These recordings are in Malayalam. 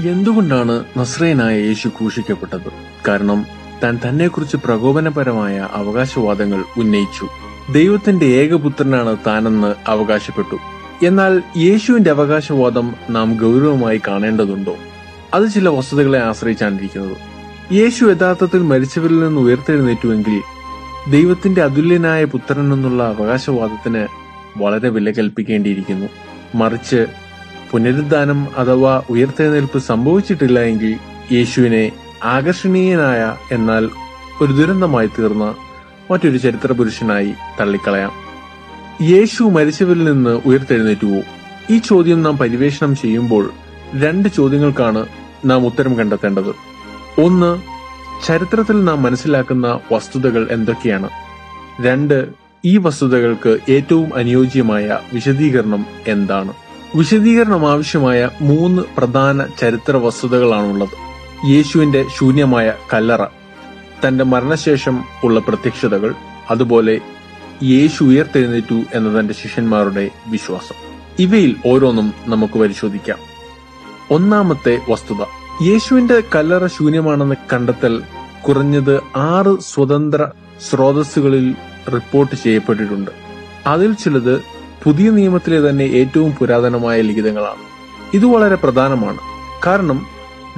എന്തുകൊണ്ടാണ് നസ്രയനായ യേശു ക്രൂശിക്കപ്പെട്ടത്? കാരണം താൻ തന്നെക്കുറിച്ച് പ്രകോപനപരമായ അവകാശവാദങ്ങൾ ഉന്നയിച്ചു. ദൈവത്തിന്റെ ഏകപുത്രനാണ് താനെന്ന് അവകാശപ്പെട്ടു. എന്നാൽ യേശുവിന്റെ അവകാശവാദം നാം ഗൗരവമായി കാണേണ്ടതുണ്ടോ? അത് ചില വസ്തുതകളെ ആശ്രയിച്ചാണിരിക്കുന്നത്. യേശു യഥാർത്ഥത്തിൽ മരിച്ചവരിൽ നിന്ന് ഉയർത്തെഴുന്നേറ്റുവെങ്കിൽ ദൈവത്തിന്റെ അതുല്യനായ പുത്രൻ എന്നുള്ള അവകാശവാദത്തിന് വളരെ വില കൽപ്പിക്കേണ്ടിയിരിക്കുന്നു. മറിച്ച് പുനരുദ്ധാനം അഥവാ ഉയർത്തെഴുന്നേൽപ്പ് സംഭവിച്ചിട്ടില്ല എങ്കിൽ യേശുവിനെ ആകർഷണീയനായ എന്നാൽ ഒരു ദുരന്തമായി തീർന്ന മറ്റൊരു ചരിത്ര പുരുഷനായി തള്ളിക്കളയാം. യേശു മരിച്ചവരിൽ നിന്ന് ഉയർത്തെഴുന്നേറ്റുവോ? ഈ ചോദ്യം നാം പരിവേഷണം ചെയ്യുമ്പോൾ രണ്ട് ചോദ്യങ്ങൾക്കാണ് നാം ഉത്തരം കണ്ടെത്തേണ്ടത്. ഒന്ന് ചരിത്രത്തിൽ നാം മനസ്സിലാക്കുന്ന വസ്തുതകൾ എന്തൊക്കെയാണ്? രണ്ട് ഈ വസ്തുതകൾക്ക് ഏറ്റവും അനുയോജ്യമായ വിശദീകരണം എന്താണ്? വിശദീകരണം ആവശ്യമായ മൂന്ന് പ്രധാന ചരിത്ര വസ്തുതകളാണുള്ളത്. യേശുവിന്റെ ശൂന്യമായ കല്ലറ തന്റെ മരണശേഷം ഉള്ള പ്രത്യക്ഷതകൾ അതുപോലെ യേശു ഉയർത്തെഴുന്നേറ്റു എന്ന തന്റെ ശിഷ്യന്മാരുടെ വിശ്വാസം. ഇവയിൽ ഓരോന്നും നമുക്ക് പരിശോധിക്കാം. ഒന്നാമത്തെ വസ്തുത യേശുവിന്റെ കല്ലറ ശൂന്യമാണെന്ന് കണ്ടെത്തൽ കുറഞ്ഞത് ആറ് സ്വതന്ത്ര സ്രോതസ്സുകളിൽ റിപ്പോർട്ട് ചെയ്യപ്പെട്ടിട്ടുണ്ട്. അതിൽ ചിലത് പുതിയ നിയമത്തിലെ തന്നെ ഏറ്റവും പുരാതനമായ ലിഖിതങ്ങളാണ്. ഇത് വളരെ പ്രധാനമാണ്. കാരണം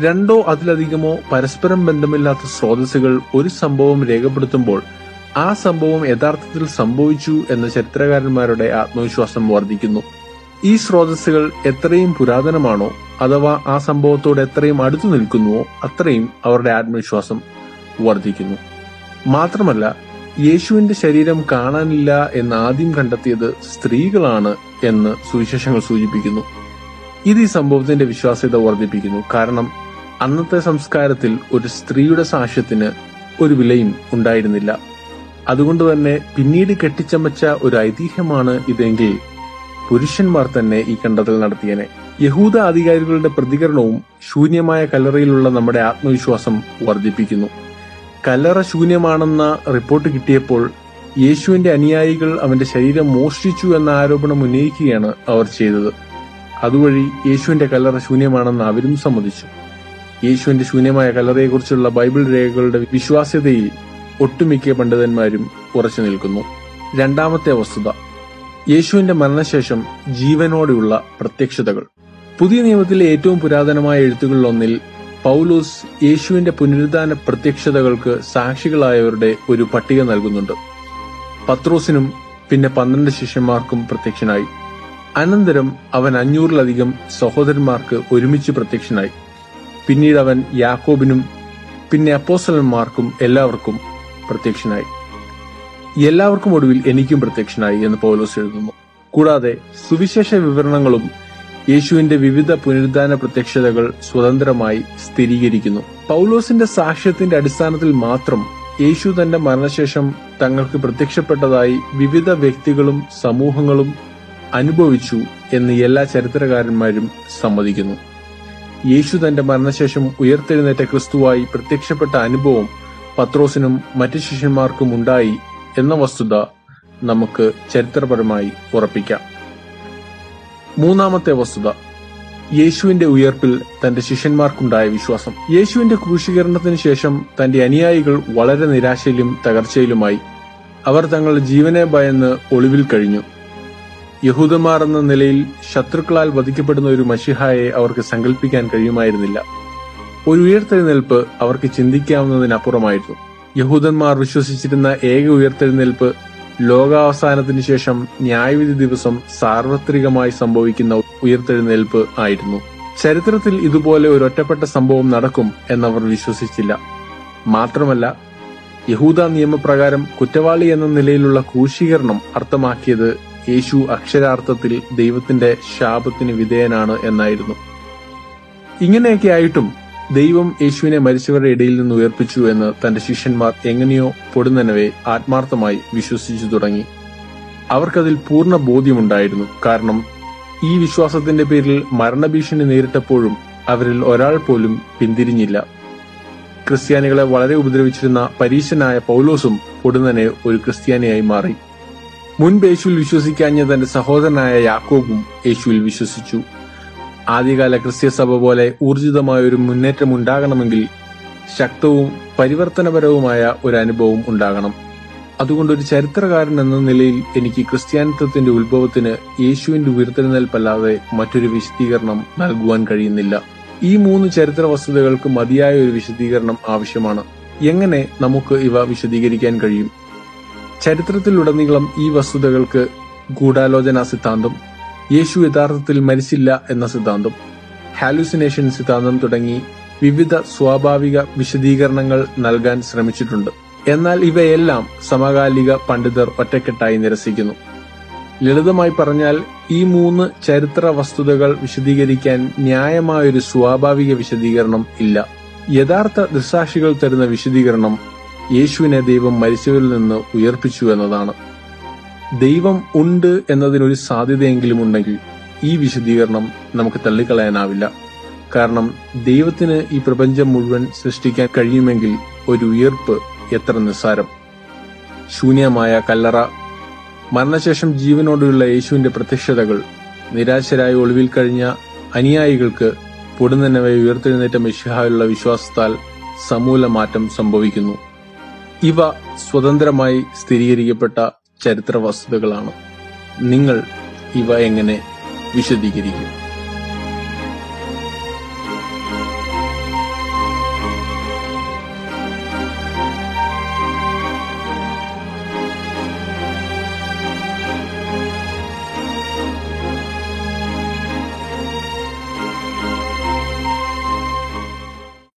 രണ്ടോ അതിലധികമോ പരസ്പരം ബന്ധമില്ലാത്ത സ്രോതസ്സുകൾ ഒരു സംഭവം രേഖപ്പെടുത്തുമ്പോൾ ആ സംഭവം യഥാർത്ഥത്തിൽ സംഭവിച്ചു എന്ന ചരിത്രകാരന്മാരുടെ ആത്മവിശ്വാസം വർദ്ധിക്കുന്നു. ഈ സ്രോതസ്സുകൾ എത്രയും പുരാതനമാണോ അഥവാ ആ സംഭവത്തോട് എത്രയും അടുത്തു നിൽക്കുന്നുവോ അത്രയും അവരുടെ ആത്മവിശ്വാസം വർദ്ധിക്കുന്നു. മാത്രമല്ല യേശുവിന്റെ ശരീരം കാണാനില്ല എന്ന് ആദ്യം കണ്ടെത്തിയത് സ്ത്രീകളാണ് എന്ന് സുവിശേഷങ്ങൾ സൂചിപ്പിക്കുന്നു. ഇത് ഈ സംഭവത്തിന്റെ വിശ്വാസ്യത വർദ്ധിപ്പിക്കുന്നു. കാരണം അന്നത്തെ സംസ്കാരത്തിൽ ഒരു സ്ത്രീയുടെ സാക്ഷ്യത്തിന് ഒരു വിലയും ഉണ്ടായിരുന്നില്ല. അതുകൊണ്ട് തന്നെ പിന്നീട് കെട്ടിച്ചമച്ച ഒരു ഐതിഹ്യമാണ് ഇതെങ്കിൽ പുരുഷന്മാർ തന്നെ ഈ കണ്ടെത്തൽ നടത്തിയനെ. യഹൂദ അധികാരികളുടെ പ്രതികരണവും ശൂന്യമായ കല്ലറയിലുള്ള നമ്മുടെ ആത്മവിശ്വാസം വർദ്ധിപ്പിക്കുന്നു. കല്ലറ ശൂന്യമാണെന്ന റിപ്പോർട്ട് കിട്ടിയപ്പോൾ യേശുവിന്റെ അനുയായികൾ അവന്റെ ശരീരം മോഷ്ടിച്ചു എന്ന ആരോപണം ഉന്നയിക്കുകയാണ് അവർ ചെയ്തത്. അതുവഴി യേശുവിന്റെ കല്ലറ ശൂന്യമാണെന്ന് അവരും സമ്മതിച്ചു. യേശുവിന്റെ ശൂന്യമായ കല്ലറയെക്കുറിച്ചുള്ള ബൈബിൾ രേഖകളുടെ വിശ്വാസ്യതയിൽ ഒട്ടുമിക്ക പണ്ഡിതന്മാരും ഉറച്ചു നിൽക്കുന്നു. രണ്ടാമത്തെ വസ്തുത യേശുവിന്റെ മരണശേഷം ജീവനോടെയുള്ള പ്രത്യക്ഷതകൾ. പുതിയ നിയമത്തിലെ ഏറ്റവും പുരാതനമായ എഴുത്തുകളിലൊന്നിൽ പൗലോസ് യേശുവിന്റെ പുനരുദ്ധാന പ്രത്യക്ഷതകൾക്ക് സാക്ഷികളായവരുടെ ഒരു പട്ടിക നൽകുന്നുണ്ട്. പത്രോസിനും പിന്നെ പന്ത്രണ്ട് ശിഷ്യന്മാർക്കും പ്രത്യക്ഷനായി. അനന്തരം അവൻ അഞ്ഞൂറിലധികം സഹോദരന്മാർക്ക് ഒരുമിച്ച് പ്രത്യക്ഷനായി. പിന്നീട് അവൻ യാക്കോബിനും പിന്നെ അപ്പോസലന്മാർക്കും എല്ലാവർക്കും പ്രത്യക്ഷനായി. എല്ലാവർക്കും ഒടുവിൽ എനിക്കും പ്രത്യക്ഷനായി എന്ന് പൗലോസ് എഴുതുന്നു. കൂടാതെ സുവിശേഷ വിവരണങ്ങളും യേശുവിന്റെ വിവിധ പുനരുദ്ധാന പ്രത്യക്ഷതകൾ സ്വതന്ത്രമായി സ്ഥിരീകരിക്കുന്നു. പൗലോസിന്റെ സാക്ഷ്യത്തിന്റെ അടിസ്ഥാനത്തിൽ മാത്രം യേശു തന്റെ മരണശേഷം തങ്ങൾക്ക് പ്രത്യക്ഷപ്പെട്ടതായി വിവിധ വ്യക്തികളും സമൂഹങ്ങളും അനുഭവിച്ചു എന്ന് എല്ലാ ചരിത്രകാരന്മാരും സമ്മതിക്കുന്നു. യേശു തന്റെ മരണശേഷം ഉയർത്തെഴുന്നേറ്റ ക്രിസ്തുവായി പ്രത്യക്ഷപ്പെട്ട അനുഭവം പത്രോസിനും മറ്റു ശിഷ്യന്മാർക്കും ഉണ്ടായി എന്ന വസ്തുത നമുക്ക് ചരിത്രപരമായി ഉറപ്പിക്കാം. മൂന്നാമത്തെ വസ്തുത യേശുവിന്റെ ഉയർപ്പിൽ തന്റെ ശിഷ്യന്മാർക്കുണ്ടായ വിശ്വാസം. യേശുവിന്റെ ക്രൂശീകരണത്തിന് ശേഷം തന്റെ അനുയായികൾ വളരെ നിരാശയിലും തകർച്ചയിലുമായി. അവർ തങ്ങളുടെ ജീവനെ ഭയന്ന് ഒളിവിൽ കഴിഞ്ഞു. യഹൂദന്മാർ എന്ന നിലയിൽ ശത്രുക്കളാൽ വധിക്കപ്പെടുന്ന ഒരു മഷിഹായെ അവർക്ക് സങ്കല്പിക്കാൻ കഴിയുമായിരുന്നില്ല. ഒരു ഉയർത്തെഴുന്നേൽപ്പ് അവർക്ക് ചിന്തിക്കാവുന്നതിനപ്പുറമായിരുന്നു. യഹൂദന്മാർ വിശ്വസിച്ചിരുന്ന ഏക ഉയർത്തെഴുന്നേൽപ്പ് ലോകാവസാനത്തിന് ശേഷം ന്യായവിധി ദിവസം സാർവത്രികമായി സംഭവിക്കുന്ന ഉയർത്തെഴുന്നേൽപ്പ് ആയിരുന്നു. ചരിത്രത്തിൽ ഇതുപോലെ ഒരു ഒറ്റപ്പെട്ട സംഭവം നടക്കും എന്നവർ വിശ്വസിച്ചില്ല. മാത്രമല്ല യഹൂദ നിയമപ്രകാരം കുറ്റവാളി എന്ന നിലയിലുള്ള ക്രൂശീകരണം അർത്ഥമാക്കിയത് യേശു അക്ഷരാർത്ഥത്തിൽ ദൈവത്തിന്റെ ശാപത്തിന് വിധേയനാണ് എന്നായിരുന്നു. ഇങ്ങനെയൊക്കെ ആയിട്ടും ദൈവം യേശുവിനെ മരിച്ചവരുടെ ഇടയിൽ നിന്ന് ഉയർപ്പിച്ചു എന്ന് തന്റെ ശിഷ്യന്മാർ എങ്ങനെയോ പൊടുന്നനവെ ആത്മാർത്ഥമായി വിശ്വസിച്ചു തുടങ്ങി. അവർക്കതിൽ പൂർണ ബോധ്യമുണ്ടായിരുന്നു. കാരണം ഈ വിശ്വാസത്തിന്റെ പേരിൽ മരണഭീഷണി നേരിട്ടപ്പോഴും അവരിൽ ഒരാൾ പോലും പിന്തിരിഞ്ഞില്ല. ക്രിസ്ത്യാനികളെ വളരെ ഉപദ്രവിച്ചിരുന്ന പരീശനായ പൗലോസും പൊടുന്നനെ ഒരു ക്രിസ്ത്യാനിയായി മാറി. മുൻപ് യേശുവിൽ വിശ്വസിക്കാഞ്ഞ തന്റെ സഹോദരനായ യാക്കോബും യേശുവിൽ വിശ്വസിച്ചു. ആദ്യകാല ക്രിസ്ത്യ സഭ പോലെ ഊർജിതമായ ഒരു മുന്നേറ്റം ഉണ്ടാകണമെങ്കിൽ ശക്തവും പരിവർത്തനപരവുമായ ഒരു അനുഭവം ഉണ്ടാകണം. അതുകൊണ്ട് ഒരു ചരിത്രകാരൻ എന്ന നിലയിൽ എനിക്ക് ക്രിസ്ത്യാനിത്വത്തിന്റെ ഉത്ഭവത്തിന് യേശുവിന്റെ ഉയർത്തെഴുന്നേൽപ്പല്ലാതെ മറ്റൊരു വിശദീകരണം നൽകുവാൻ കഴിയുന്നില്ല. ഈ മൂന്ന് ചരിത്ര വസ്തുതകൾക്ക് മതിയായ ഒരു വിശദീകരണം ആവശ്യമാണ്. എങ്ങനെ നമുക്ക് ഇവ വിശദീകരിക്കാൻ കഴിയും? ചരിത്രത്തിലുടനീളം ഈ വസ്തുതകൾക്ക് ഗൂഢാലോചനാ സിദ്ധാന്തം യേശു യഥാർത്ഥത്തിൽ മരിച്ചില്ല എന്ന സിദ്ധാന്തം. ഹാലുസിനേഷൻ സിദ്ധാന്തം തുടങ്ങി വിവിധ സ്വാഭാവിക വിശദീകരണങ്ങൾ നൽകാൻ ശ്രമിച്ചിട്ടുണ്ട്. എന്നാൽ ഇവയെല്ലാം സമകാലിക പണ്ഡിതർ ഒറ്റക്കെട്ടായി നിരസിക്കുന്നു. ലളിതമായി പറഞ്ഞാൽ ഈ മൂന്ന് ചരിത്ര വസ്തുതകൾ വിശദീകരിക്കാൻ ന്യായമായൊരു സ്വാഭാവിക വിശദീകരണം ഇല്ല. യഥാർത്ഥ ദൃസാക്ഷികൾ തരുന്ന വിശദീകരണം യേശുവിനെ ദൈവം മരിച്ചവരിൽ നിന്ന് ഉയർപ്പിച്ചു എന്നതാണ്. ദൈവം ഉണ്ട് എന്നതിനൊരു സാധ്യതയെങ്കിലും ഉണ്ടെങ്കിൽ ഈ വിശദീകരണം നമുക്ക് തള്ളിക്കളയാനാവില്ല. കാരണം ദൈവത്തിന് ഈ പ്രപഞ്ചം മുഴുവൻ സൃഷ്ടിക്കാൻ കഴിയുമെങ്കിൽ ഒരു ഉയർപ്പ് എത്ര നിസ്സാരം. ശൂന്യമായ കല്ലറ മരണശേഷം ജീവനോടുള്ള യേശുവിന്റെ പ്രത്യക്ഷതകൾ നിരാശരായ ഒളിവിൽ കഴിഞ്ഞ അനുയായികൾക്ക് പൊടുന്നനവെ ഉയർത്തെഴുന്നേറ്റ മിഷിഹായുള്ള വിശ്വാസത്താൽ സമൂല മാറ്റം സംഭവിക്കുന്നു. ഇവ സ്വതന്ത്രമായി സ്ഥിരീകരിക്കപ്പെട്ട ചരിത്ര വസ്തുതകളാണ് നിങ്ങൾ ഇവ എങ്ങനെ വിശദീകരിക്കും?